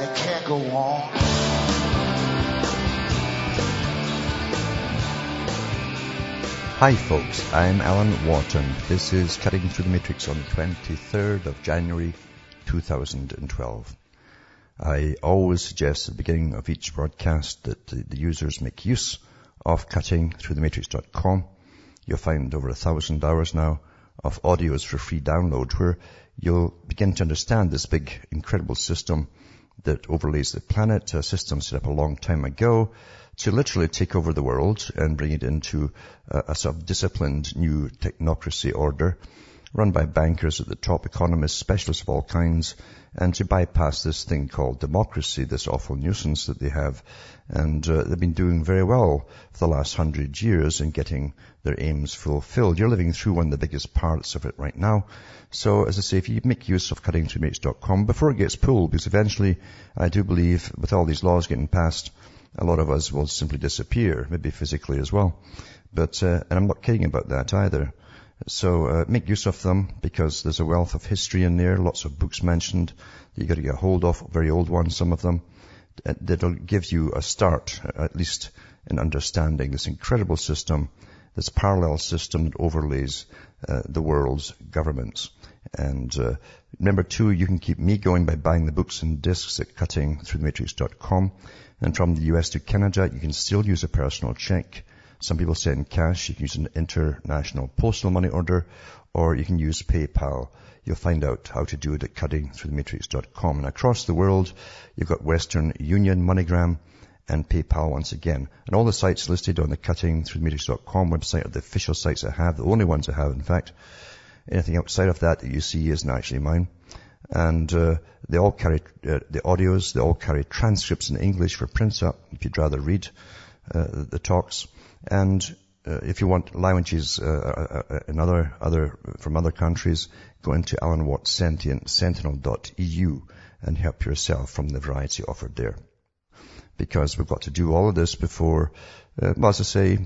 and it can't go on. Hi folks, I'm Alan Wharton. This is Cutting Through the Matrix on the 23rd of January 2012. I always suggest at the beginning of each broadcast that the, the users make use of cuttingthroughthematrix.com. You'll find over a thousand hours now of audios for free download where you'll begin to understand this big, incredible system that overlays the planet, a system set up a long time ago to literally take over the world and bring it into a, a sort of disciplined new technocracy order run by bankers at the top, economists, specialists of all kinds, and to bypass this thing called democracy, this awful nuisance that they have. And uh, they've been doing very well for the last hundred years in getting their aims fulfilled. You're living through one of the biggest parts of it right now. So, as I say, if you make use of cuttingthroughmatrix.com before it gets pulled, because eventually I do believe with all these laws getting passed, a lot of us will simply disappear, maybe physically as well. But, uh, and I'm not kidding about that either. So uh, make use of them because there's a wealth of history in there, lots of books mentioned you've got to get hold of, very old ones, some of them, uh, that'll give you a start, uh, at least in understanding this incredible system, this parallel system that overlays uh, the world's governments. And uh, number two, you can keep me going by buying the books and discs at cuttingthroughthematrix.com. And from the US to Canada, you can still use a personal check. Some people send cash. You can use an international postal money order, or you can use PayPal. You'll find out how to do it at cuttingthroughthematrix.com. And across the world, you've got Western Union, MoneyGram, and PayPal once again. And all the sites listed on the cuttingthroughthematrix.com website are the official sites I have, the only ones I have, in fact. Anything outside of that that you see isn't actually mine. And uh, they all carry uh, the audios, they all carry transcripts in English for print up if you'd rather read uh, the talks. And uh, if you want languages uh, uh, in other, other, from other countries, go into Alan Watt Sentient, sentinel.eu and help yourself from the variety offered there. Because we've got to do all of this before, uh, well, as I say,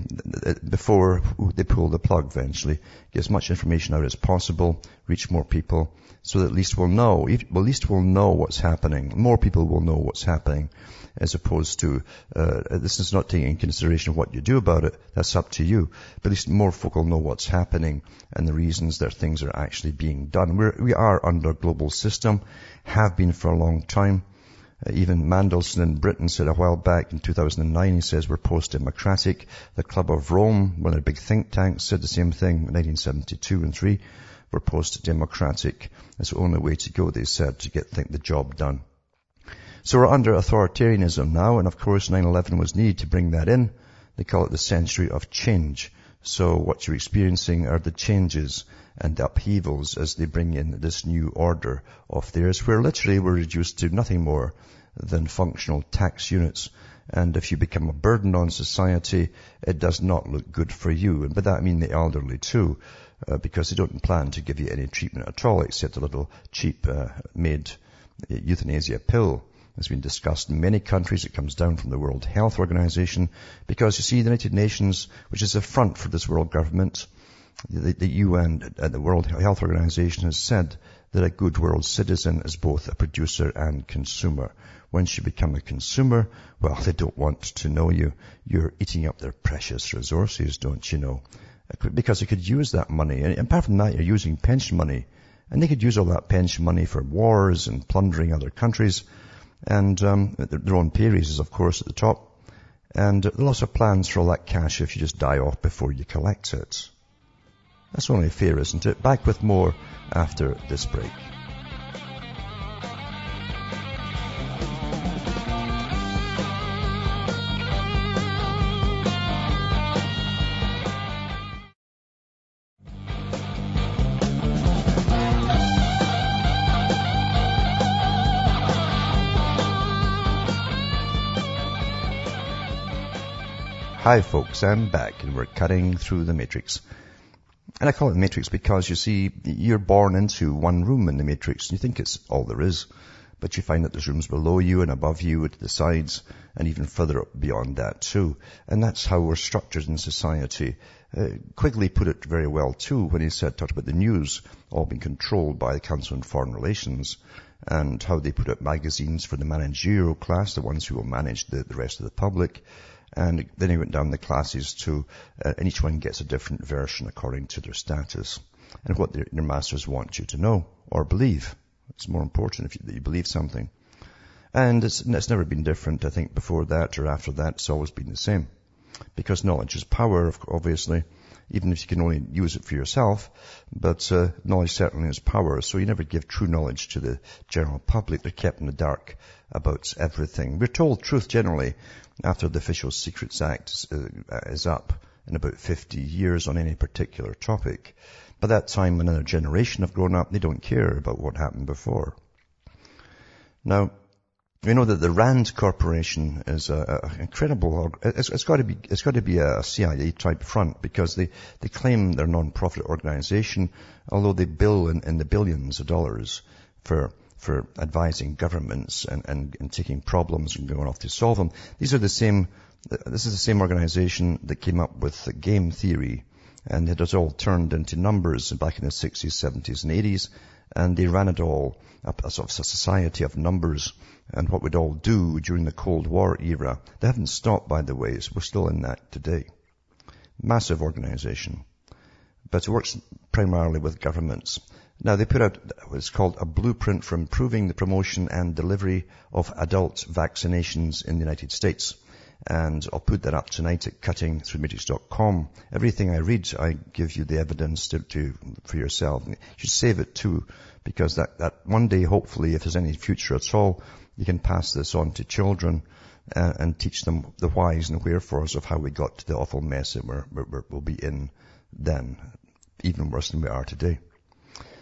before they pull the plug eventually, get as much information out as possible, reach more people, so that at least we'll know, at least we'll know what's happening. More people will know what's happening as opposed to, uh, this is not taking into consideration what you do about it. That's up to you. But at least more folk will know what's happening and the reasons that things are actually being done. We're, we are under global system, have been for a long time. Uh, even Mandelson in Britain said a while back in 2009, he says we're post-democratic. The Club of Rome, one of the big think tanks, said the same thing in 1972 and 3. We're post-democratic. It's the only way to go, they said, to get think, the job done. So we're under authoritarianism now, and of course 9-11 was needed to bring that in. They call it the century of change. So what you're experiencing are the changes and upheavals as they bring in this new order of theirs, where literally we're reduced to nothing more than functional tax units. And if you become a burden on society, it does not look good for you. And by that I mean the elderly too, uh, because they don't plan to give you any treatment at all except a little cheap uh, made euthanasia pill has been discussed in many countries. It comes down from the World Health Organization because you see the United Nations, which is a front for this world government, the, the UN, and uh, the World Health Organization has said that a good world citizen is both a producer and consumer. Once you become a consumer, well, they don't want to know you. You're eating up their precious resources, don't you know? Uh, because they could use that money. And apart from that, you're using pension money. And they could use all that pension money for wars and plundering other countries. And um, their own pay raises, of course, at the top. And lots of plans for all that cash if you just die off before you collect it. That's only fair, isn't it? Back with more after this break. Hi folks, I'm back and we're cutting through the matrix. And I call it the matrix because you see, you're born into one room in the matrix and you think it's all there is. But you find that there's rooms below you and above you to the sides and even further up beyond that too. And that's how we're structured in society. Uh, Quigley put it very well too when he said, talked about the news all being controlled by the Council on Foreign Relations and how they put out magazines for the managerial class, the ones who will manage the, the rest of the public and then he went down the classes to, uh, and each one gets a different version according to their status and what their, their masters want you to know or believe. It's more important if you, that you believe something. And it's, it's never been different, I think, before that or after that. It's always been the same. Because knowledge is power, obviously, even if you can only use it for yourself. But uh, knowledge certainly is power. So you never give true knowledge to the general public. They're kept in the dark about everything. We're told truth generally after the Official Secrets Act uh, is up in about 50 years on any particular topic. By that time, another generation have grown up. They don't care about what happened before. Now, we know that the Rand Corporation is an incredible, it's, it's got to be, it's got to be a CIA type front because they, they claim they're a non-profit organization, although they bill in, in the billions of dollars for for advising governments and, and, and taking problems and going off to solve them. These are the same, this is the same organization that came up with the game theory and it was all turned into numbers back in the 60s, 70s and 80s and they ran it all a, a sort of a society of numbers and what we'd all do during the Cold War era. They haven't stopped by the way, we're still in that today. Massive organization. But it works primarily with governments. Now they put out what's called a blueprint for improving the promotion and delivery of adult vaccinations in the United States. And I'll put that up tonight at cuttingthroughmatrix.com. Everything I read, I give you the evidence to, to, for yourself. You should save it too, because that, that one day, hopefully, if there's any future at all, you can pass this on to children uh, and teach them the whys and wherefores of how we got to the awful mess that we're, we're, we'll be in then, even worse than we are today.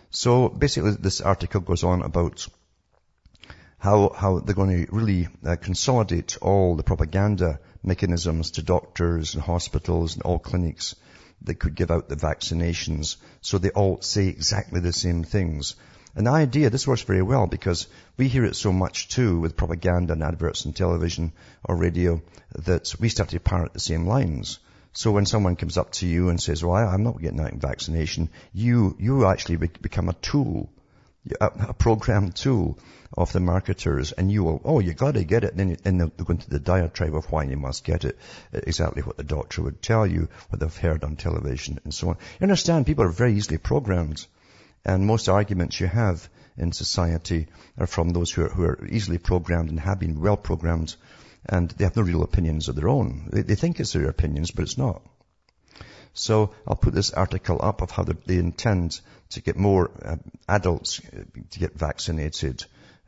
So basically this article goes on about how, how they're going to really uh, consolidate all the propaganda mechanisms to doctors and hospitals and all clinics that could give out the vaccinations so they all say exactly the same things. And the idea, this works very well because we hear it so much too with propaganda and adverts on television or radio that we start to parrot the same lines. So when someone comes up to you and says, well, I'm not getting that vaccination, you, you actually become a tool, a, programmed tool of the marketers and you will, oh, you gotta get it. And then they'll go into the diatribe of why you must get it. Exactly what the doctor would tell you, what they've heard on television and so on. You understand, people are very easily programmed. And most arguments you have in society are from those who are, who are easily programmed and have been well programmed and they have no real opinions of their own. They, they think it's their opinions, but it's not. So I'll put this article up of how they intend to get more uh, adults uh, to get vaccinated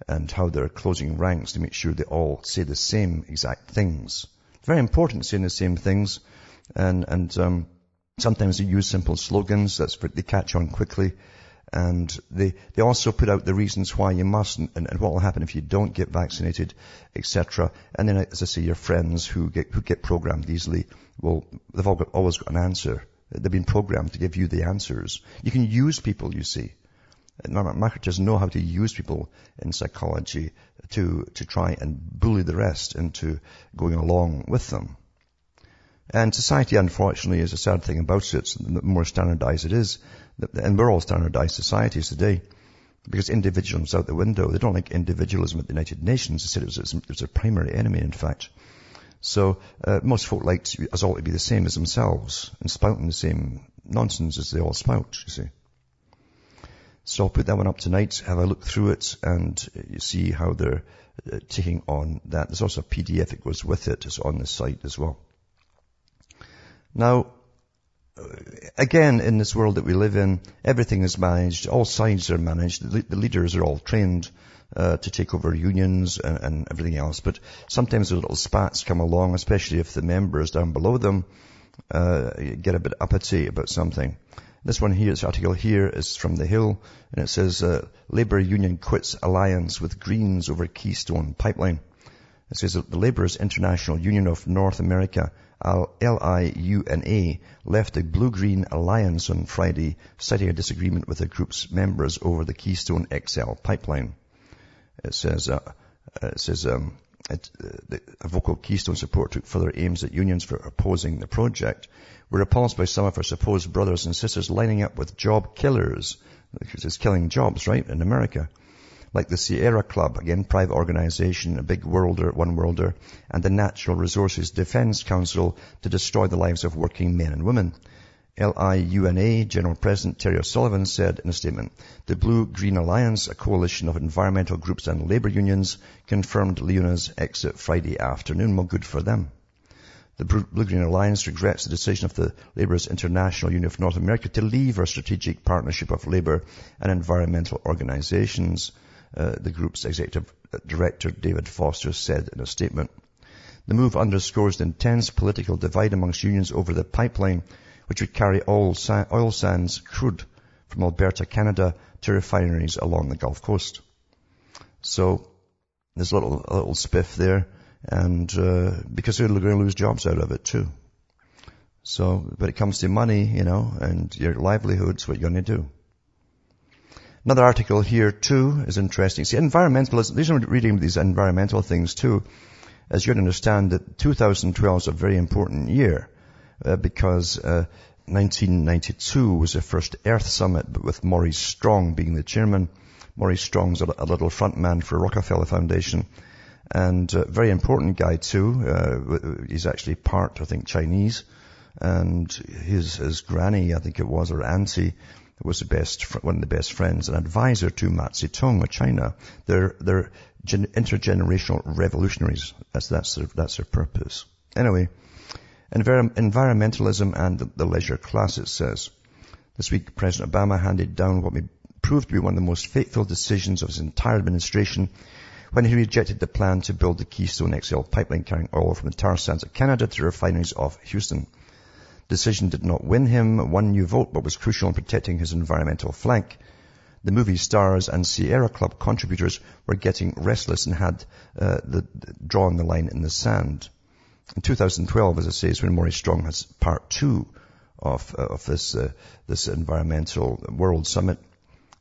and how they're closing ranks to make sure they all say the same exact things. It's very important saying the same things and, and, um, sometimes they use simple slogans. That's, they catch on quickly and they, they also put out the reasons why you mustn't and, and what will happen if you don't get vaccinated, etc. And then, as I say, your friends who get, who get programmed easily, well, they've all got, always got an answer. They've been programmed to give you the answers. You can use people, you see. Marketers know how to use people in psychology to, to try and bully the rest into going along with them. And society, unfortunately, is a sad thing about it. The more standardized it is, and we're all standardized societies today because individualism's out the window. They don't like individualism at the United Nations. They said it was, it was a primary enemy, in fact. So uh, most folk like to, us all to be the same as themselves and spouting the same nonsense as they all spout, you see. So I'll put that one up tonight, have a look through it, and you see how they're uh, taking on that. There's also a PDF that goes with it. It's on the site as well. Now, again, in this world that we live in, everything is managed. All sides are managed. The, the leaders are all trained uh, to take over unions and, and, everything else. But sometimes the little spats come along, especially if the members down below them uh, get a bit uppity about something. This one here, this article here is from The Hill, and it says, uh, Labour Union quits alliance with Greens over Keystone Pipeline. It says that the Labourers International Union of North America, LIUNA, left the Blue-Green Alliance on Friday, citing a disagreement with the group's members over the Keystone XL pipeline. It says, uh, it says, um, it, uh, the, a vocal Keystone support took further aims at unions for opposing the project. We're repulsed by some of our supposed brothers and sisters lining up with job killers, because it's killing jobs, right, in America like the Sierra Club, again, private organization, a big worlder, one worlder, and the Natural Resources Defense Council to destroy the lives of working men and women. LIUNA General President Terry O'Sullivan said in a statement, the Blue-Green Alliance, a coalition of environmental groups and labour unions, confirmed LIUNA's exit Friday afternoon. Well, good for them. The Blue-Green Alliance regrets the decision of the Labourers International Union of North America to leave our strategic partnership of labour and environmental organisations uh, the group's executive director David Foster said in a statement. The move underscores the intense political divide amongst unions over the pipeline, which would carry oil, oil sands crude from Alberta, Canada to refineries along the Gulf Coast. So there's a little, a little spiff there, and uh, because they're going to lose jobs out of it too. So when it comes to money, you know, and your livelihoods, what you're going to do. Another article here too is interesting. See, environmentalism, these are reading these environmental things too, as you understand that 2012 is a very important year, uh, because, uh, 1992 was the first Earth Summit, with Maurice Strong being the chairman. Maurice Strong's a, a little front man for Rockefeller Foundation, and a very important guy too. Uh, he's actually part, I think, Chinese, and his, his granny, I think it was, or auntie, was the best, one of the best friends, and advisor to Mao Zedong of China. They're, they're intergenerational revolutionaries. That's, that's their, that's their purpose. Anyway, envir- environmentalism and the, the leisure class, it says. This week, President Obama handed down what may prove to be one of the most fateful decisions of his entire administration when he rejected the plan to build the Keystone XL pipeline carrying oil from the tar sands of Canada to refineries off Houston decision did not win him one new vote, but was crucial in protecting his environmental flank. The movie stars and Sierra Club contributors were getting restless and had uh, the, drawn the line in the sand. In 2012, as I say, is when Maurice Strong has part two of, uh, of this, uh, this environmental world summit.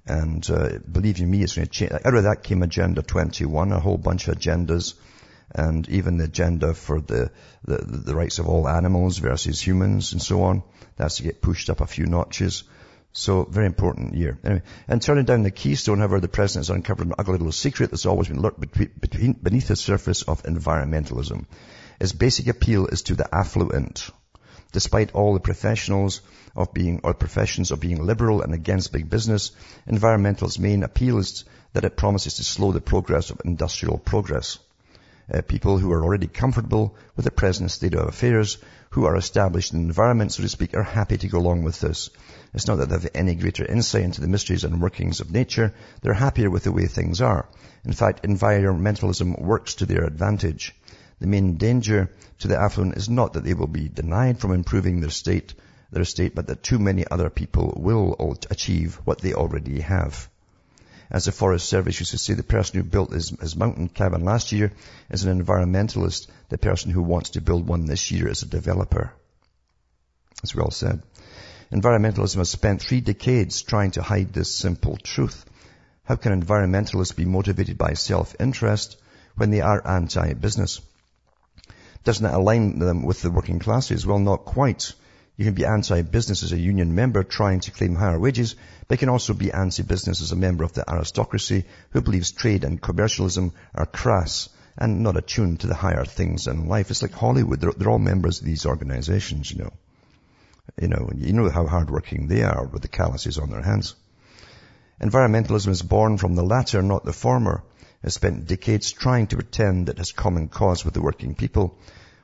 And uh, believe you me, it's going to change. Out of that came Agenda 21, a whole bunch of agendas and even the agenda for the, the, the rights of all animals versus humans and so on. That's to get pushed up a few notches. So very important year. Anyway, and turning down the keystone, however, the president has uncovered an ugly little secret that's always been lurked between, beneath the surface of environmentalism. Its basic appeal is to the affluent. Despite all the professionals of being, or professions of being liberal and against big business, environmental's main appeal is that it promises to slow the progress of industrial progress uh, people who are already comfortable with the present state of affairs, who are established in the environment, so to speak, are happy to go along with this. It's not that they have any greater insight into the mysteries and workings of nature. They're happier with the way things are. In fact, environmentalism works to their advantage. The main danger to the affluent is not that they will be denied from improving their state, their state, but that too many other people will achieve what they already have. As the Forest Service used to say, the person who built his, his mountain cabin last year is an environmentalist. The person who wants to build one this year is a developer. As well said. Environmentalism has spent three decades trying to hide this simple truth. How can environmentalists be motivated by self-interest when they are anti-business? Doesn't that align them with the working classes? Well, not quite. You can be anti-business as a union member trying to claim higher wages, but you can also be anti-business as a member of the aristocracy who believes trade and commercialism are crass and not attuned to the higher things in life. It's like Hollywood. They're, they're all members of these organizations, you know. You know, you know how hardworking they are with the calluses on their hands. Environmentalism is born from the latter, not the former. It spent decades trying to pretend that it has common cause with the working people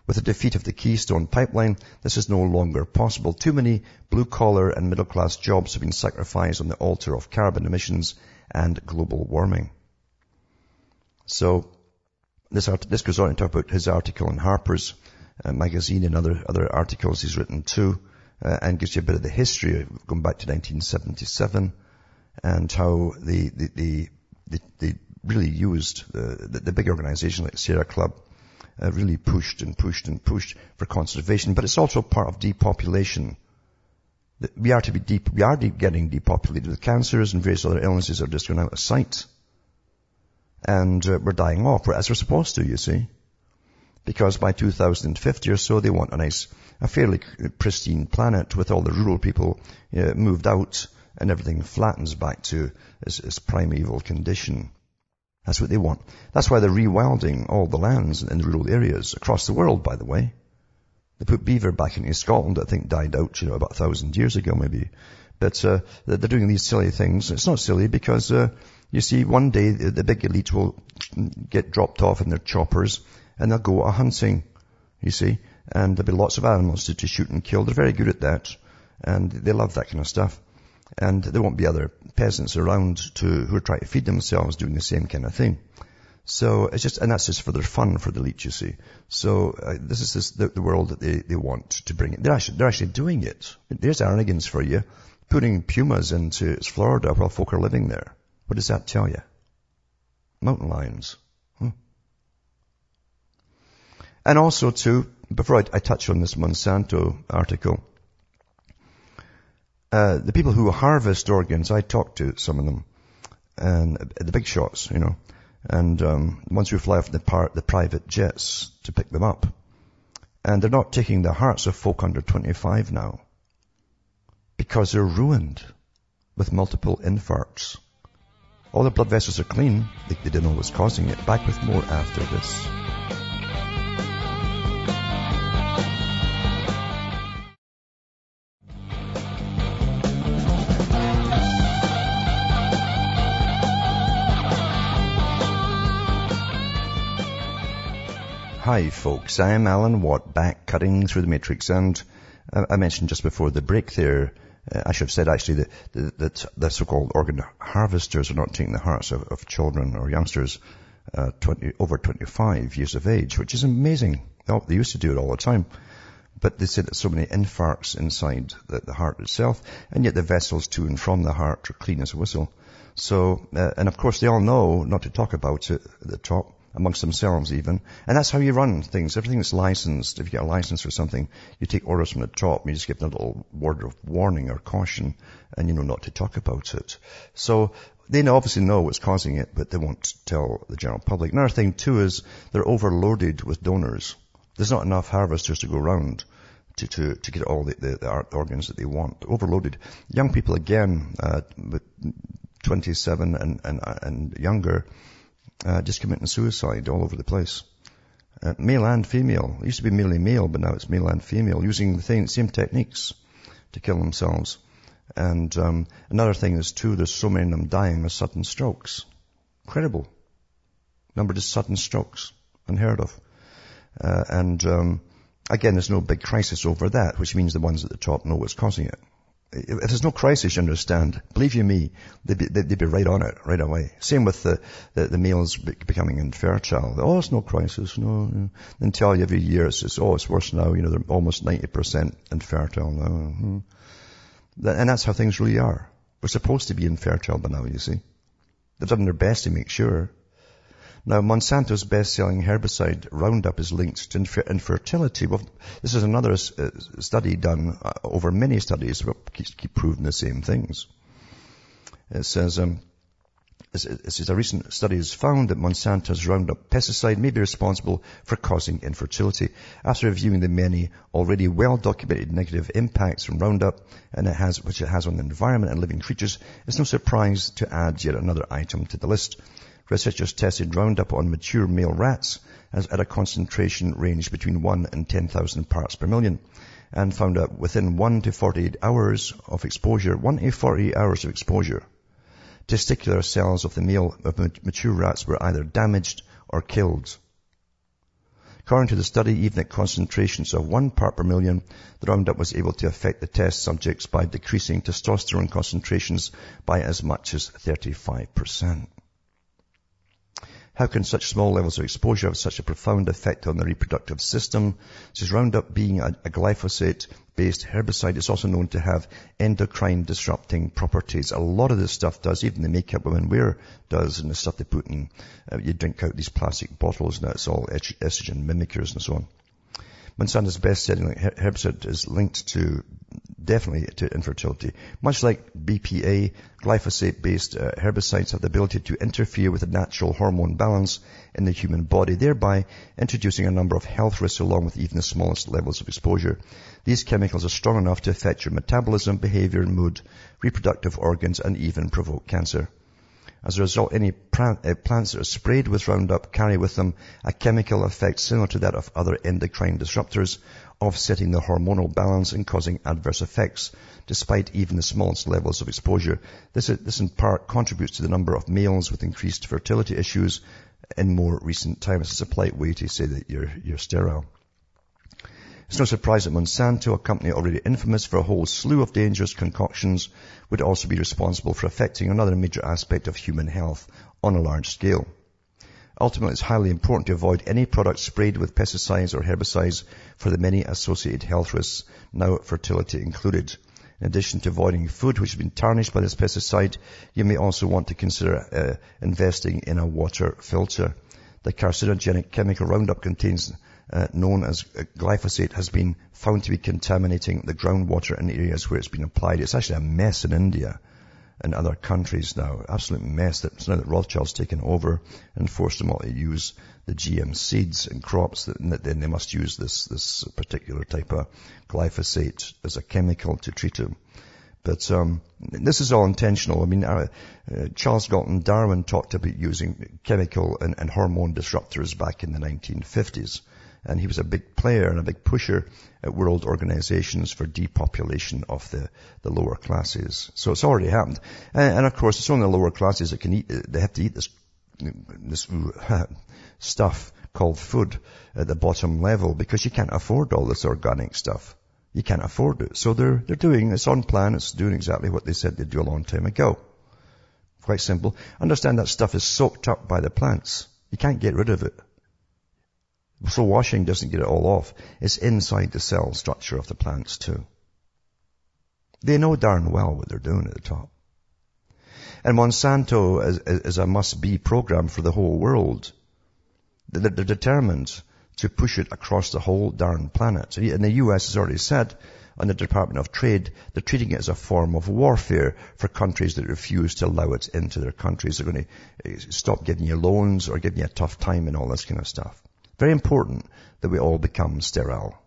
with the defeat of the Keystone Pipeline, this is no longer possible. Too many blue-collar and middle-class jobs have been sacrificed on the altar of carbon emissions and global warming. So this, art- this goes on to talk about his article in Harper's uh, magazine and other, other articles he's written too, uh, and gives you a bit of the history going back to 1977 and how the, the, the, the, really used the, the, the big organization like Sierra Club uh, really pushed and pushed and pushed for conservation, but it's also part of depopulation. We are to be deep, we are getting depopulated with cancers and various other illnesses are just going out of sight. And uh, we're dying off, as we're supposed to, you see. Because by 2050 or so, they want a nice, a fairly pristine planet with all the rural people uh, moved out and everything flattens back to its, its primeval condition. That's what they want. That's why they're rewilding all the lands in the rural areas across the world, by the way. They put beaver back into Scotland, I think died out, you know, about a thousand years ago maybe. But uh, they're doing these silly things. It's not silly because, uh, you see, one day the big elite will get dropped off in their choppers and they'll go a hunting, you see. And there'll be lots of animals to, to shoot and kill. They're very good at that. And they love that kind of stuff and there won't be other peasants around to, who are trying to feed themselves doing the same kind of thing. So it's just, and that's just for their fun for the leech, you see. So uh, this is this, the, the, world that they, they want to bring it. They're actually, they're actually doing it. There's Arrogance for you, putting pumas into Florida while folk are living there. What does that tell you? Mountain lions. Hmm. And also too, before I, I touch on this Monsanto article, uh, the people who harvest organs, I talked to some of them, and the big shots, you know, and um, once we fly off the, par- the private jets to pick them up, and they're not taking the hearts of folk under 25 now, because they're ruined with multiple infarcts. All the blood vessels are clean. They, they didn't know what was causing it. Back with more after this. Hi folks, I am Alan Watt, back cutting through the matrix and I mentioned just before the break there, uh, I should have said actually that, the so-called organ harvesters are not taking the hearts of, of children or youngsters uh, 20, over 25 years of age, which is amazing. They used to do it all the time. But they said that so many infarcts inside the, the, heart itself, and yet the vessels to and from the heart are clean as a whistle. So, uh, and of course they all know not to talk about it at the top amongst themselves even. And that's how you run things. Everything is licensed. If you get a license for something, you take orders from the top. You just give them a little word of warning or caution and you know not to talk about it. So they obviously know what's causing it, but they won't tell the general public. Another thing too is they're overloaded with donors. There's not enough harvesters to go around. To, to, to get all the, the, the organs that they want. Overloaded. Young people again, uh, 27 and, and, and younger, uh, just committing suicide all over the place. Uh, male and female. It used to be merely male, but now it's male and female, using the same, same techniques to kill themselves. And um, another thing is too, there's so many of them dying of sudden strokes. Incredible. Number of sudden strokes. Unheard of. Uh, and um, again, there's no big crisis over that, which means the ones at the top know what's causing it if there's no crisis, you understand, believe you me, they'd be, they'd be right on it right away. Same with the, the, the males becoming infertile. Oh, it's no crisis, no. Then tell you every year, it's just, oh, it's worse now, you know, they're almost 90% infertile now. Mm-hmm. And that's how things really are. We're supposed to be infertile by now, you see. They've done their best to make sure. Now, Monsanto's best-selling herbicide Roundup is linked to infertility. Well, this is another uh, study done uh, over many studies, but keep proving the same things. It says, um, this is a recent study has found that Monsanto's Roundup pesticide may be responsible for causing infertility. After reviewing the many already well-documented negative impacts from Roundup and it has, which it has on the environment and living creatures, it's no surprise to add yet another item to the list. Researchers tested Roundup on mature male rats at a concentration range between 1 and 10,000 parts per million and found that within 1 to 48 hours of exposure, 1 to 48 hours of exposure, testicular cells of the male of mature rats were either damaged or killed. According to the study, even at concentrations of one part per million, the Roundup was able to affect the test subjects by decreasing testosterone concentrations by as much as 35%. How can such small levels of exposure have such a profound effect on the reproductive system? Is Roundup being a, a glyphosate based herbicide is also known to have endocrine disrupting properties. A lot of this stuff does, even the makeup women wear does, and the stuff they put in, uh, you drink out these plastic bottles and it's all estrogen mimickers and so on. Monsanto's best-selling herbicide is linked to definitely to infertility. Much like BPA, glyphosate-based uh, herbicides have the ability to interfere with the natural hormone balance in the human body, thereby introducing a number of health risks along with even the smallest levels of exposure. These chemicals are strong enough to affect your metabolism, behavior, mood, reproductive organs, and even provoke cancer. As a result, any uh, plants that are sprayed with Roundup carry with them a chemical effect similar to that of other endocrine disruptors, offsetting the hormonal balance and causing adverse effects, despite even the smallest levels of exposure. This, this in part contributes to the number of males with increased fertility issues in more recent times. It's a polite way to say that you're, you're sterile. It's no surprise that Monsanto, a company already infamous for a whole slew of dangerous concoctions, would also be responsible for affecting another major aspect of human health on a large scale. Ultimately, it's highly important to avoid any product sprayed with pesticides or herbicides for the many associated health risks, now fertility included. In addition to avoiding food which has been tarnished by this pesticide, you may also want to consider uh, investing in a water filter. The carcinogenic chemical Roundup contains uh, known as uh, glyphosate has been found to be contaminating the groundwater in areas where it's been applied. It's actually a mess in India and other countries now. Absolute mess now that Rothschild's taken over and forced them all to use the GM seeds and crops that, then they must use this, this particular type of glyphosate as a chemical to treat them. But um, this is all intentional. I mean, uh, uh, Charles Galton Darwin talked about using chemical and, and hormone disruptors back in the 1950s and he was a big player and a big pusher at world organizations for depopulation of the, the lower classes. So it's already happened. And, and of course, it's only the lower classes that can eat, they have to eat this, this stuff called food at the bottom level because you can't afford all this organic stuff. You can't afford it. So they're, they're doing, it's on plan, it's doing exactly what they said they'd do a long time ago. Quite simple. Understand that stuff is soaked up by the plants. You can't get rid of it. So washing doesn't get it all off. It's inside the cell structure of the plants too. They know darn well what they're doing at the top. And Monsanto is, is a must-be program for the whole world. They're, determined to push it across the whole darn planet. And the US has already said on the Department of Trade, they're treating it as a form of warfare for countries that refuse to allow it into their countries. They're going to eh, stop giving you loans or giving you a tough time and all this kind of stuff. Very important that we all become sterile,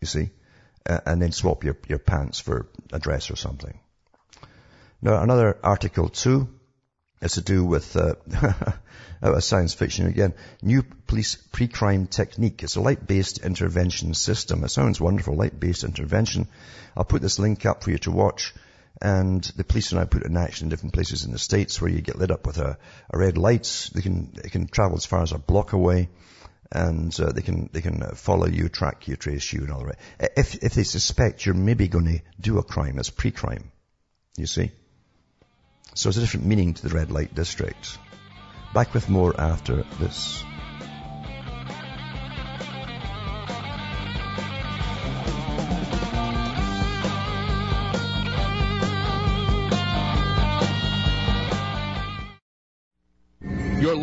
you see, uh, and then swap your, your pants for a dress or something. Now, another article too is to do with uh, science fiction again. New police pre-crime technique. It's a light-based intervention system. It sounds wonderful, light-based intervention. I'll put this link up for you to watch. And the police are now put in action in different places in the States where you get lit up with a, a red light. They can, they can travel as far as a block away and uh, they can they can uh, follow you, track you, trace you, and all that. If if they suspect you're maybe going to do a crime, it's pre-crime. You see. So it's a different meaning to the red light district. Back with more after this.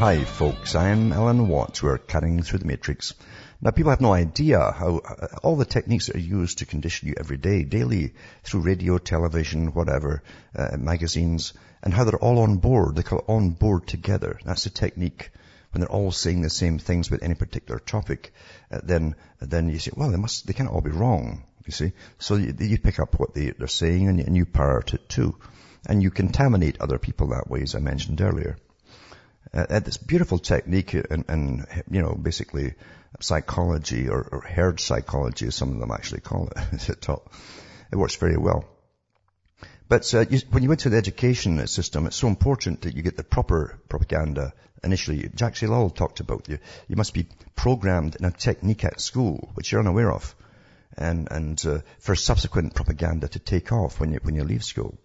Hi folks, I'm Alan Watts. We're cutting through the matrix. Now people have no idea how uh, all the techniques that are used to condition you every day, daily, through radio, television, whatever, uh, magazines, and how they're all on board. They call it on board together. That's the technique. When they're all saying the same things about any particular topic, uh, then then you say, well, they must, they can't all be wrong. You see, so you, you pick up what they, they're saying and and you parrot it too, and you contaminate other people that way, as I mentioned earlier. Uh, this beautiful technique and, and, you know, basically psychology or, or herd psychology, as some of them actually call it. it works very well. But uh, you, when you went to the education system, it's so important that you get the proper propaganda initially. Jacques Ellul talked about you. You must be programmed in a technique at school, which you're unaware of, and and uh, for subsequent propaganda to take off when you when you leave school.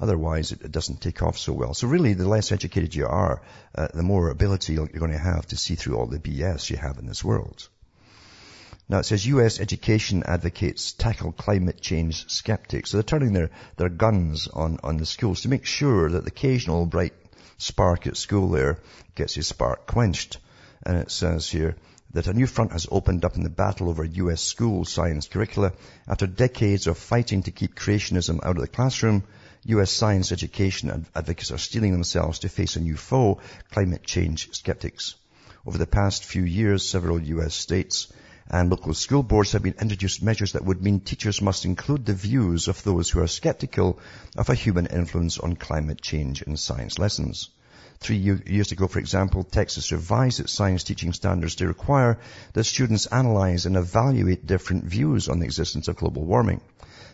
Otherwise, it, doesn't take off so well. So really, the less educated you are, uh, the more ability you're going to have to see through all the BS you have in this world. Now it says U.S. education advocates tackle climate change skeptics. So they're turning their, their guns on, on the schools to make sure that the occasional bright spark at school there gets his spark quenched. And it says here that a new front has opened up in the battle over U.S. school science curricula. After decades of fighting to keep creationism out of the classroom, U.S. science education advocates are steeling themselves to face a new foe, climate change skeptics. Over the past few years, several U.S. states and local school boards have been introduced measures that would mean teachers must include the views of those who are skeptical of a human influence on climate change in science lessons. Three years ago, for example, Texas revised its science teaching standards to require that students analyze and evaluate different views on the existence of global warming.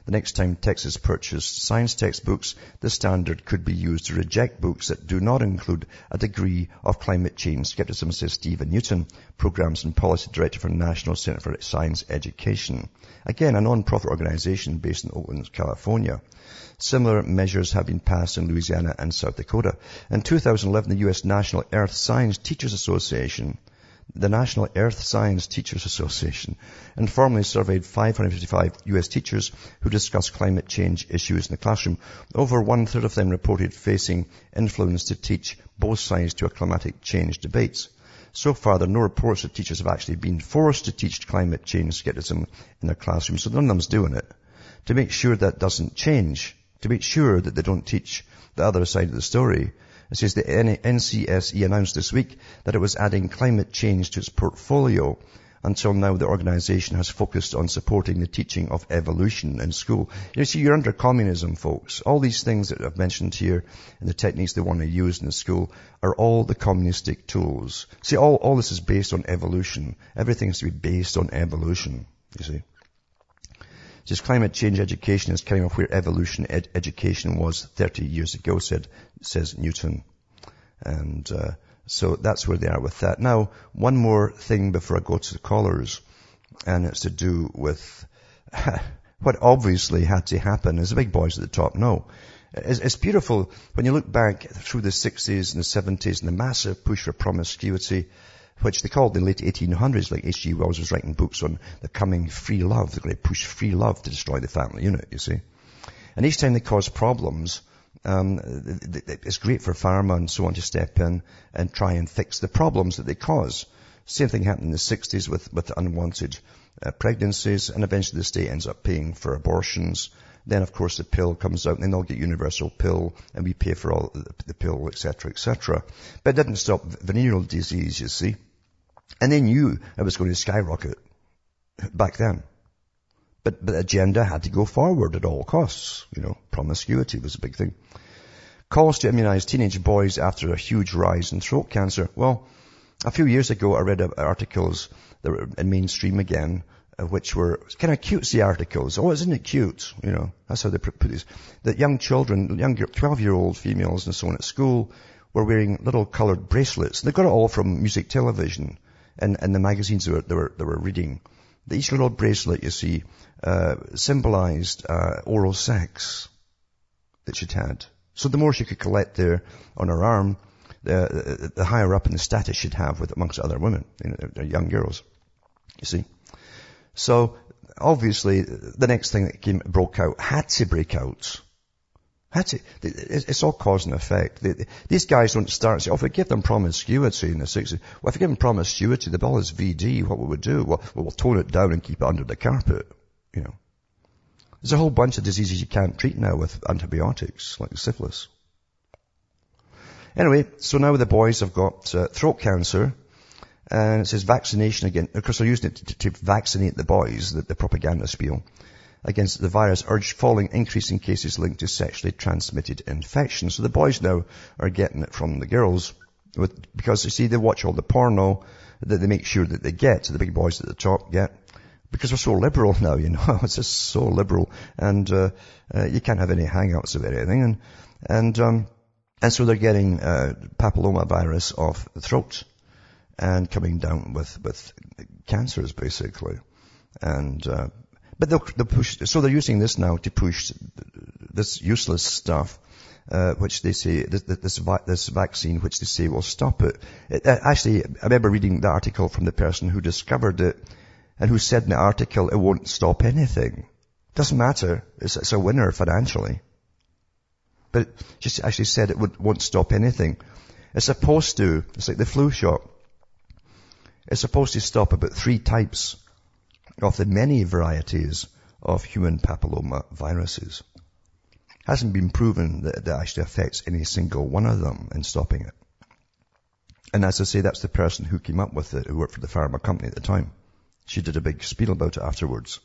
The next time Texas purchased science textbooks, the standard could be used to reject books that do not include a degree of climate change skepticism, says Steven Newton, Programs and Policy Director for National Center for Science Education. Again, a non-profit organization based in Oakland, California. Similar measures have been passed in Louisiana and South Dakota. In 2011, the U.S. National Earth Science Teachers Association the National Earth Science Teachers Association informally surveyed 555 US teachers who discussed climate change issues in the classroom. Over one third of them reported facing influence to teach both sides to a climatic change debates. So far, there are no reports that teachers have actually been forced to teach climate change skepticism in their classrooms, so none of them's doing it. To make sure that doesn't change, to make sure that they don't teach the other side of the story, it says the NCSE announced this week that it was adding climate change to its portfolio. Until now, the organization has focused on supporting the teaching of evolution in school. You see, you're under communism, folks. All these things that I've mentioned here and the techniques they want to use in the school are all the communistic tools. See, all, all this is based on evolution. Everything has to be based on evolution, you see. Just climate change education is kind of where evolution ed- education was 30 years ago, said, says Newton. And, uh, so that's where they are with that. Now, one more thing before I go to the callers, and it's to do with what obviously had to happen, as the big boys at the top know. It's, it's beautiful when you look back through the 60s and the 70s and the massive push for promiscuity, which they called in the late 1800s, like H.G. Wells was writing books on the coming free love. They're going to push free love to destroy the family unit, you see. And each time they cause problems, um, it's great for pharma and so on to step in and try and fix the problems that they cause. Same thing happened in the 60s with, with unwanted uh, pregnancies, and eventually the state ends up paying for abortions. Then, of course, the pill comes out, and then they'll get universal pill, and we pay for all the pill, etc., etc. But it didn't stop venereal disease, you see. And they knew it was going to skyrocket back then. But, but the agenda had to go forward at all costs. You know, promiscuity was a big thing. Calls to immunize teenage boys after a huge rise in throat cancer. Well, a few years ago I read articles that were in mainstream again, which were kind of cutesy articles. Oh, isn't it cute? You know, that's how they put this. That young children, young 12 year old females and so on at school were wearing little colored bracelets. They got it all from music television and, and the magazines they were, they were, they were reading. Each little bracelet, you see, uh, symbolized uh, oral sex that she'd had. So the more she could collect there on her arm, the, the higher up in the status she'd have with amongst other women, you know, young girls. You see. So obviously, the next thing that came, broke out had to break out that's it. It's all cause and effect. These guys don't start and say, oh, if we give them promiscuity in the 60s, well, if we give them promiscuity, the ball is VD, what we would do? Well, we'll tone it down and keep it under the carpet, you know. There's a whole bunch of diseases you can't treat now with antibiotics, like syphilis. Anyway, so now the boys have got uh, throat cancer, and it says vaccination again. Of course, they're using it to, to vaccinate the boys, the, the propaganda spiel against the virus urged falling increase in cases linked to sexually transmitted infections. So the boys now are getting it from the girls with, because you see they watch all the porno that they make sure that they get, so the big boys at the top get. because we're so liberal now, you know, it's just so liberal, and uh, uh, you can't have any hang-ups of anything, and and um, and so they're getting uh, papilloma virus off the throat and coming down with with cancers basically, and uh, but they'll, they'll push. So they're using this now to push this useless stuff. Uh, which they say this this, this, vaccine, which they say will stop it. it. Actually, I remember reading the article from the person who discovered it, and who said in the article it won't stop anything. Doesn't matter. It's, it's a winner financially. But she actually said it would, won't stop anything. It's supposed to. It's like the flu shot. It's supposed to stop about three types of the many varieties of human papilloma viruses. Hasn't been proven that it actually affects any single one of them in stopping it. And as I say, that's the person who came up with it, who worked for the pharma company at the time. She did a big spiel about it afterwards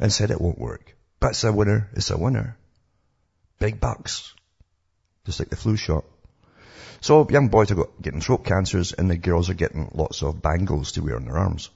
and said it won't work. But it's a winner. It's a winner. Big bucks. Just like the flu shot. So young boys are getting throat cancers and the girls are getting lots of bangles to wear on their arms.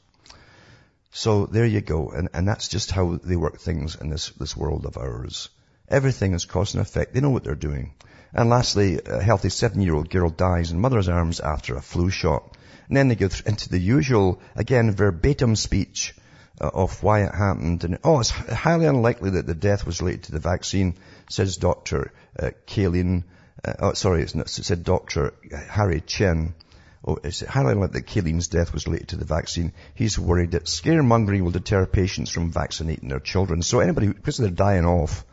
So there you go. And, and that's just how they work things in this, this world of ours. Everything is cause and effect. They know what they're doing. And lastly, a healthy seven-year-old girl dies in mother's arms after a flu shot. And then they go into the usual, again, verbatim speech uh, of why it happened. And, oh, it's highly unlikely that the death was related to the vaccine, says Dr. Uh, uh, oh, sorry, it's not, it said Dr. Harry Chen. Oh, it's unlikely that Kaylin's death was related to the vaccine. He's worried that scaremongering will deter patients from vaccinating their children. So anybody, because they're dying off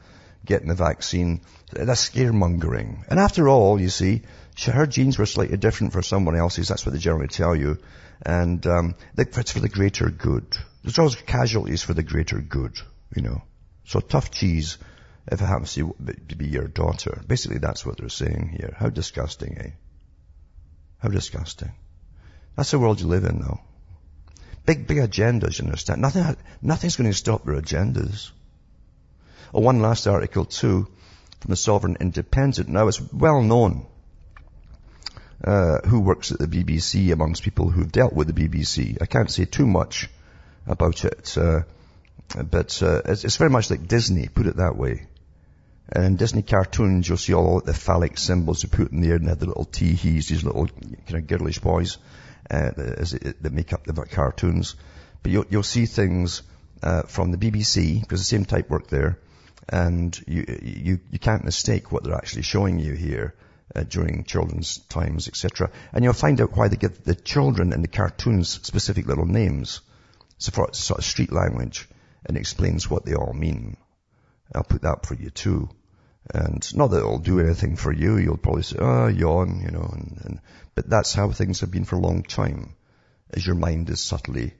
getting the vaccine, that's scaremongering. And after all, you see, her genes were slightly different for someone else's. That's what they generally tell you. And um, it's for the greater good. There's always casualties for the greater good, you know. So tough cheese if it happens to be your daughter. Basically, that's what they're saying here. How disgusting, eh? How disgusting. That's the world you live in now. Big, big agendas, you understand? Nothing, nothing's going to stop their agendas. Oh, one last article too, from the Sovereign Independent. Now, it's well known uh, who works at the BBC amongst people who've dealt with the BBC. I can't say too much about it, uh, but uh, it's, it's, very much like Disney, put it that way. And in Disney cartoons, you'll see all the phallic symbols they put in there, and they have the little tee-hees, these little kind of girlish boys uh, that make up the cartoons. But you'll, you'll see things uh, from the BBC, because the same type work there, and you, you, you can't mistake what they're actually showing you here uh, during children's times, etc. And you'll find out why they give the children in the cartoons specific little names. So for sort of street language and explains what they all mean. I'll put that for you too. And not that it'll do anything for you. You'll probably say, oh, yawn, you know, and, and, but that's how things have been for a long time as your mind is subtly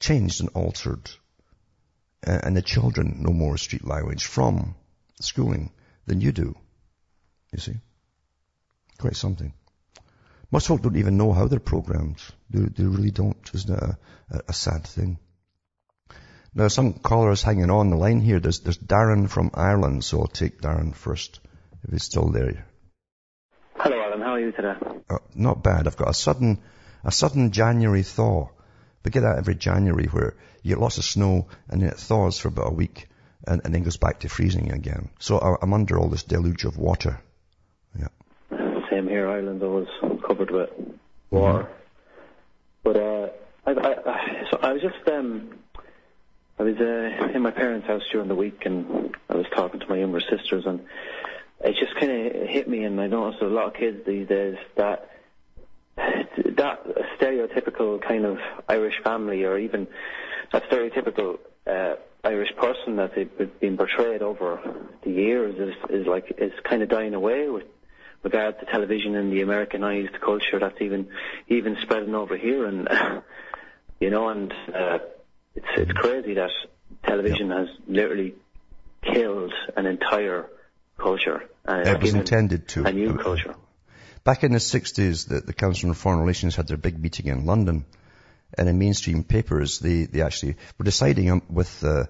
changed and altered. And, the children know more street language from schooling than you do. You see? Quite something. Most folk don't even know how they're programmed. They, they really don't. Isn't it a, a, sad thing? Now, some callers hanging on the line here. There's, there's Darren from Ireland, so I'll take Darren first, if he's still there. Hello, Alan. How are you today? Uh, not bad. I've got a sudden, a sudden January thaw. We get that every January where you get lots of snow and then it thaws for about a week and, and then goes back to freezing again. So I'm under all this deluge of water. Yeah. Same here, Ireland was covered with water. Mm-hmm. But uh, I, I, I, so I was just um, I was uh, in my parents' house during the week, and I was talking to my younger sisters, and it just kind of hit me, and I noticed a lot of kids these days that that stereotypical kind of Irish family, or even that stereotypical uh, Irish person that they've been portrayed over the years is, is like is kind of dying away with regard to television and the Americanized culture that's even even spreading over here, and you know, and uh, it's it's crazy that television has literally killed an entire culture. Uh, it was intended to. A new culture. Back in the 60s, the, the Council on Foreign Relations had their big meeting in London, and in mainstream papers, they, they actually were deciding um, with, uh,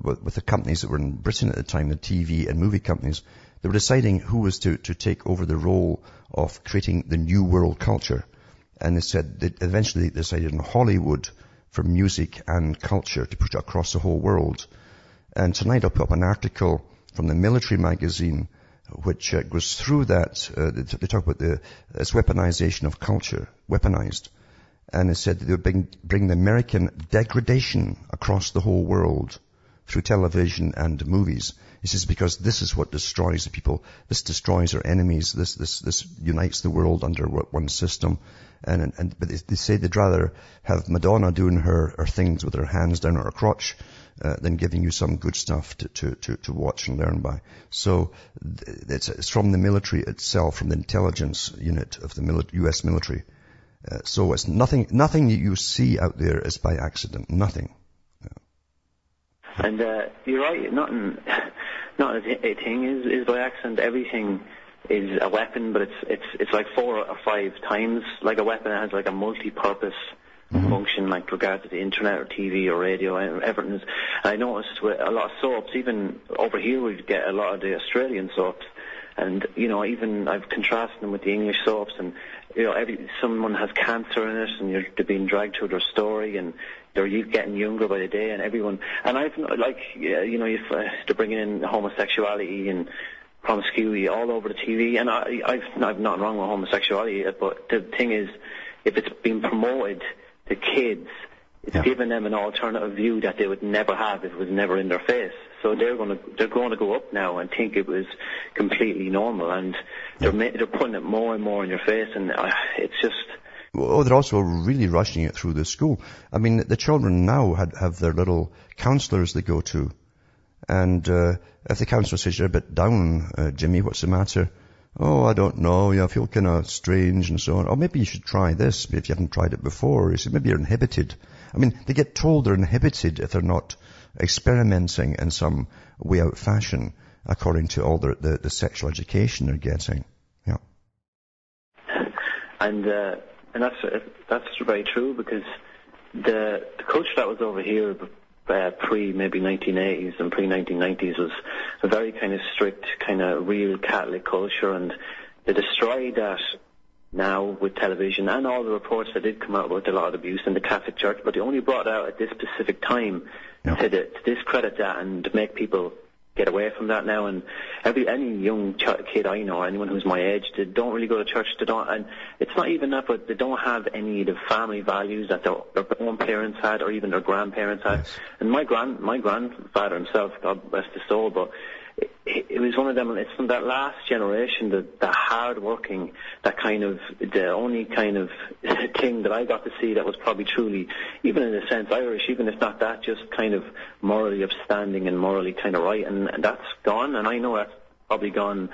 with, with the companies that were in Britain at the time, the TV and movie companies, they were deciding who was to, to take over the role of creating the new world culture. And they said, they eventually they decided on Hollywood for music and culture to push it across the whole world. And tonight I'll put up an article from the military magazine which uh, goes through that. Uh, they talk about the this weaponization of culture, weaponized. And it said they would bring, bring the American degradation across the whole world through television and movies. He says because this is what destroys the people. This destroys our enemies. This this this unites the world under one system. And and but they say they'd rather have Madonna doing her, her things with her hands down her crotch uh, than giving you some good stuff to, to, to, to watch and learn by. So it's, it's, from the military itself, from the intelligence unit of the mili- U.S. military. Uh, so it's nothing, nothing that you see out there is by accident. Nothing. And uh, you're right. Nothing, not a, a thing is is by accident. Everything is a weapon, but it's it's it's like four or five times like a weapon. It has like a multi-purpose mm-hmm. function, like regards to the internet or TV or radio, and everything's. I noticed with a lot of soaps, even over here, we get a lot of the Australian soaps, and you know, even I've contrasted them with the English soaps, and you know, every someone has cancer in it, and you're they're being dragged through their story, and they're getting younger by the day, and everyone, and I've like, you know, if uh, they're bringing in homosexuality and promiscuity all over the TV, and I, I've, I've nothing wrong with homosexuality, but the thing is, if it's being promoted the kids, it's yeah. giving them an alternative view that they would never have if it was never in their face. So they're going to they're going to go up now and think it was completely normal, and they're ma- they're putting it more and more in your face, and uh, it's just. Oh, they're also really rushing it through the school. I mean, the children now had, have their little counselors they go to, and uh, if the counselor says you're a bit down, uh, Jimmy, what's the matter? oh, I don't know, know, I feel kind of strange and so on. Or maybe you should try this if you haven't tried it before. You say, maybe you're inhibited. I mean, they get told they're inhibited if they're not experimenting in some way out fashion according to all the, the, the sexual education they're getting. Yeah. And, uh, and that's, that's very true because the, the culture that was over here uh, pre maybe 1980s and pre 1990s was a very kind of strict, kind of real Catholic culture, and they destroyed that now with television and all the reports that did come out about a lot of abuse in the Catholic Church, but they only brought out at this specific time yeah. to, to discredit that and to make people get away from that now. And every any young ch- kid I know, anyone who's my age, they don't really go to church. They don't, and it's not even that, but they don't have any of the family values that their, their own parents had, or even their grandparents had. Yes. And my grand my grandfather himself, God rest his soul, but it, it was one of them. It's from that last generation, the the hard working, that kind of the only kind of thing that I got to see that was probably truly, even in a sense, Irish. Even if not that, just kind of morally upstanding and morally kind of right. And, and that's gone. And I know that's probably gone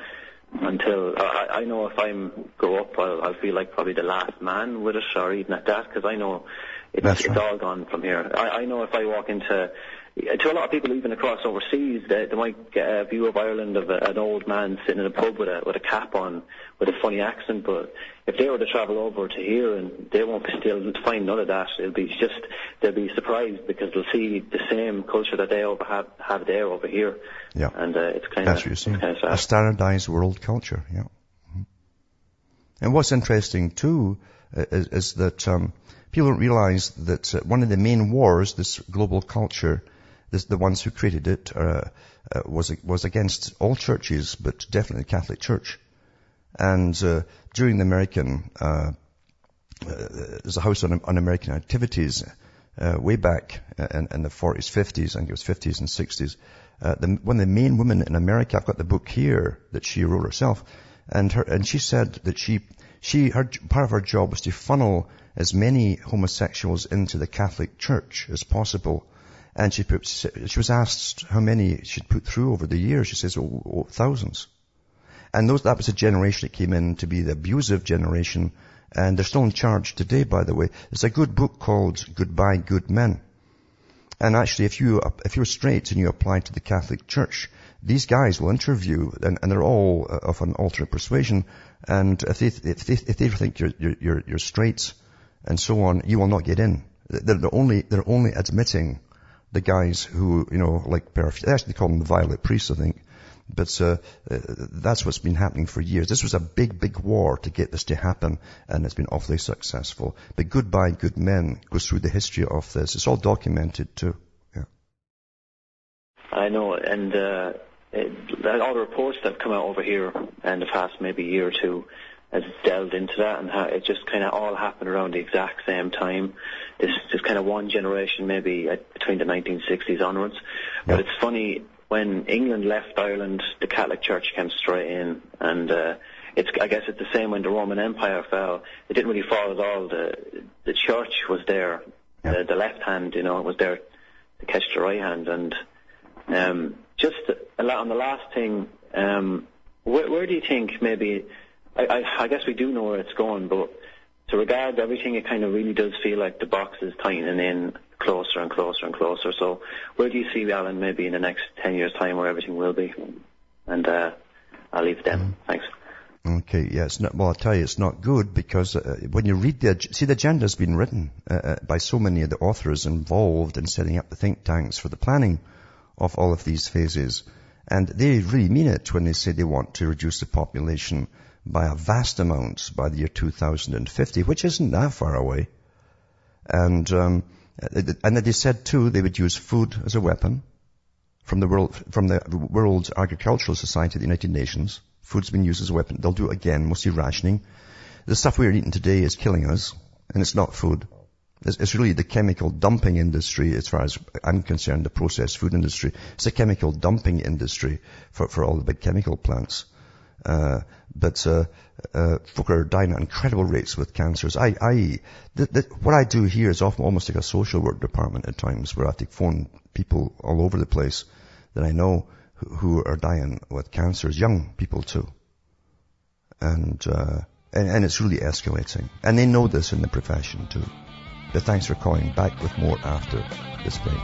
until I, I know if I grow up, I'll, I'll feel like probably the last man with it, or even at that, because I know it's, right. it's all gone from here. I, I know if I walk into to a lot of people even across overseas, they, they might get a view of Ireland of a, an old man sitting in a pub with a with a cap on, with a funny accent. But if they were to travel over to here, and they won't be still find none of that. It'll be just they'll be surprised because they'll see the same culture that they over have have there over here. Yeah, and uh, it's kind of kind of sad. a standardized world culture. Yeah. Mm-hmm. And what's interesting too uh, is, is that um, people don't realize that uh, one of the main wars, this global culture, this, the ones who created it uh, uh, was was against all churches, but definitely the Catholic Church. And uh, during the American, uh, uh, there's a house on, Un-American activities way back in, in, the 40s, 50s, I think it was 50s and 60s. The, one of the main women in America, I've got the book here that she wrote herself, and her and she said that she she her part of her job was to funnel as many homosexuals into the Catholic Church as possible and she, put, she was asked how many she'd put through over the years. She says, oh, oh, thousands. And those, that was a generation that came in to be the abusive generation. And they're still in charge today, by the way. There's a good book called Goodbye Good Men. And actually, if you, if you're straight and you apply to the Catholic Church, these guys will interview, and, and they're all uh, of an alternate persuasion. And if they, if they, if they think you're, you're, you're straight and so on, you will not get in. They're only, they're only admitting the guys who, you know, like, they actually call them the violet priests, I think. But uh, uh, that's what's been happening for years. This was a big, big war to get this to happen, and it's been awfully successful. But Goodbye Good Men goes through the history of this. It's all documented too. Yeah. I know, and uh, it, all the reports that have come out over here in the past maybe year or two has delved into that and how it just kind of all happened around the exact same time. This just kind of one generation, maybe between the 1960s onwards. But it's funny when England left Ireland, the Catholic Church came straight in, and uh, it's I guess it's the same when the Roman Empire fell. It didn't really fall at all. The the church was there, yeah. the, the left hand, you know, was there to catch the right hand, and um, just a lot on the last thing. Um, where, where do you think maybe? I, I, I guess we do know where it's going, but to regard everything, it kind of really does feel like the box is tightening in closer and closer and closer. So where do you see Alan maybe in the next 10 years' time where everything will be? And uh, I'll leave it then. Mm. Thanks. Okay, yeah, it's not, well, I'll tell you, it's not good because uh, when you read the, see, the agenda has been written uh, uh, by so many of the authors involved in setting up the think tanks for the planning of all of these phases. And they really mean it when they say they want to reduce the population by a vast amount by the year 2050, which isn't that far away. And, um, and they said too they would use food as a weapon from the world, from the World Agricultural Society of the United Nations. Food's been used as a weapon. They'll do it again, mostly rationing. The stuff we're eating today is killing us, and it's not food. It's, it's really the chemical dumping industry, as far as I'm concerned, the processed food industry. It's a chemical dumping industry for, for all the big chemical plants. Uh, but uh, uh, folk are dying at incredible rates with cancers. I, I, what I do here is often almost like a social work department at times, where I take phone people all over the place that I know who, who are dying with cancers, young people too, and, uh, and and it's really escalating, and they know this in the profession too. But thanks for calling. Back with more after this break.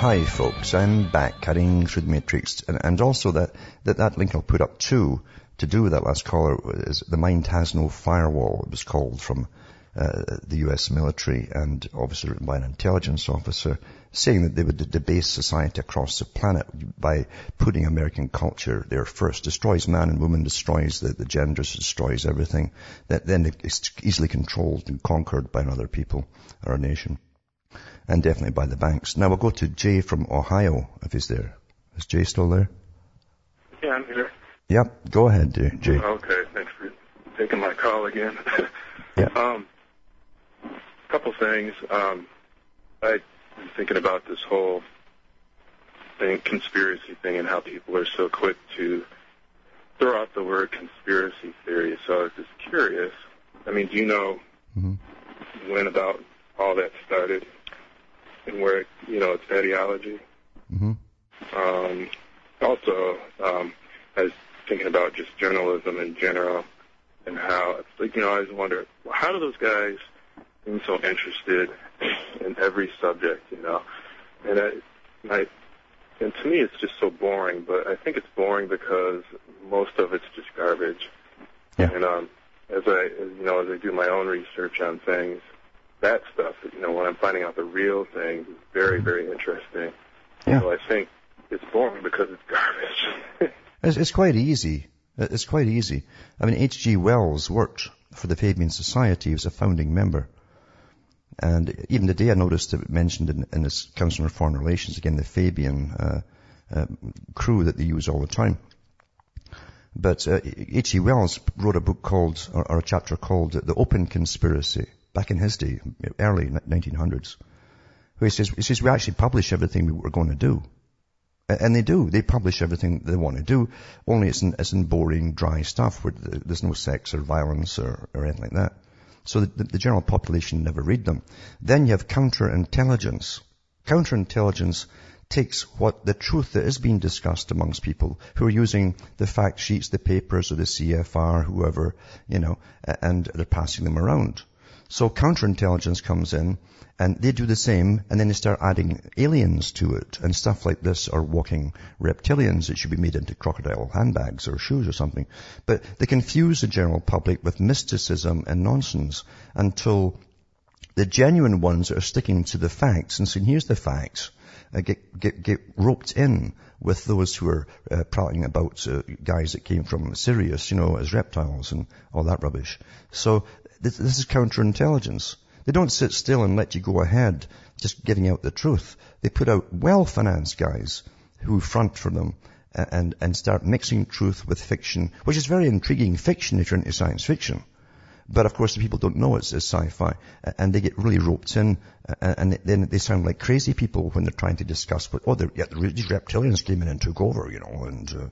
Hi folks, I'm back cutting through the matrix and, and also that, that, that link I'll put up too to do with that last caller is the mind has no firewall it was called from uh, the US military and obviously written by an intelligence officer saying that they would debase society across the planet by putting American culture there first. Destroys man and woman, destroys the, the genders, destroys everything. That then it's easily controlled and conquered by another people or a nation and definitely by the banks. Now we'll go to Jay from Ohio, if he's there. Is Jay still there? Yeah, I'm here. Yep, go ahead, Jay. Okay, thanks for taking my call again. yeah. Um, couple things. Um, I've been thinking about this whole thing, conspiracy thing, and how people are so quick to throw out the word conspiracy theory. So I was just curious. I mean, do you know mm-hmm. when about all that started? and where you know its ideology. Mm-hmm. Um, also, um, I was thinking about just journalism in general and how it's like you know I always wonder how do those guys seem so interested in every subject, you know, and I, I and to me it's just so boring. But I think it's boring because most of it's just garbage. Yeah. And um, as I you know as I do my own research on things, that stuff, you know, when I'm finding out the real thing, is very, very interesting. Yeah. So I think it's boring because it's garbage. it's, it's quite easy. It's quite easy. I mean, H.G. Wells worked for the Fabian Society. He was a founding member. And even today I noticed it mentioned in, in his Council on Foreign Relations, again, the Fabian uh, uh, crew that they use all the time. But uh, H.G. Wells wrote a book called, or, or a chapter called The Open Conspiracy back in his day, early 1900s, where he says, he says, we actually publish everything we were going to do. And they do. They publish everything they want to do, only it's in, it's in boring, dry stuff where there's no sex or violence or, or anything like that. So the, the general population never read them. Then you have counterintelligence. Counterintelligence takes what the truth that is being discussed amongst people who are using the fact sheets, the papers, or the CFR, whoever, you know, and they're passing them around. So counterintelligence comes in and they do the same and then they start adding aliens to it and stuff like this or walking reptilians that should be made into crocodile handbags or shoes or something. But they confuse the general public with mysticism and nonsense until the genuine ones are sticking to the facts and saying, here's the facts, uh, get, get, get roped in with those who are uh, about uh, guys that came from Sirius, you know, as reptiles and all that rubbish. So this, this is counterintelligence. They don't sit still and let you go ahead just giving out the truth. They put out well-financed guys who front for them and, and start mixing truth with fiction, which is very intriguing fiction if you're into science fiction. But of course, the people don't know it's, it's sci-fi, and they get really roped in, and then they sound like crazy people when they're trying to discuss what, oh, yeah, these reptilians came in and took over, you know, and, uh,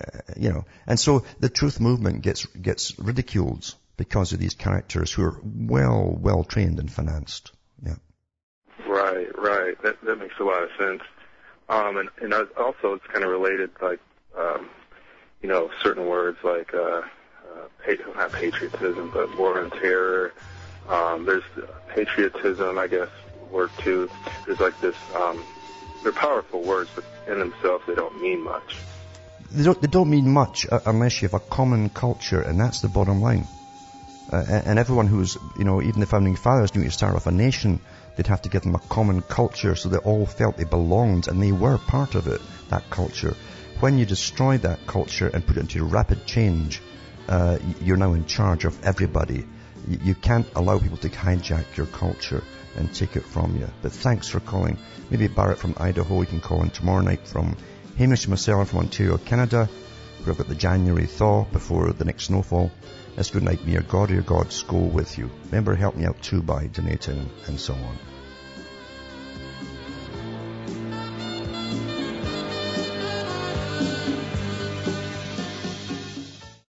uh, you know. And so the truth movement gets, gets ridiculed because of these characters who are well, well trained and financed. Yeah. Right, right. That, that makes a lot of sense. Um, and, and also it's kind of related, like, um, you know, certain words like, uh, not patriotism, but war on terror. Um, there's patriotism, I guess, word too. There's like this. Um, they're powerful words, but in themselves they don't mean much. They don't. They don't mean much uh, unless you have a common culture, and that's the bottom line. Uh, and everyone who's, you know, even the founding fathers knew to start off a nation, they'd have to give them a common culture so they all felt they belonged and they were part of it, that culture. When you destroy that culture and put it into rapid change, uh, you're now in charge of everybody. You can't allow people to hijack your culture and take it from you. But thanks for calling. Maybe Barrett from Idaho, you can call in tomorrow night from Hamish myself from Ontario, Canada. We've got the January thaw before the next snowfall. Night. May your God or your gods go with you. Remember, help me out too by donating and so on.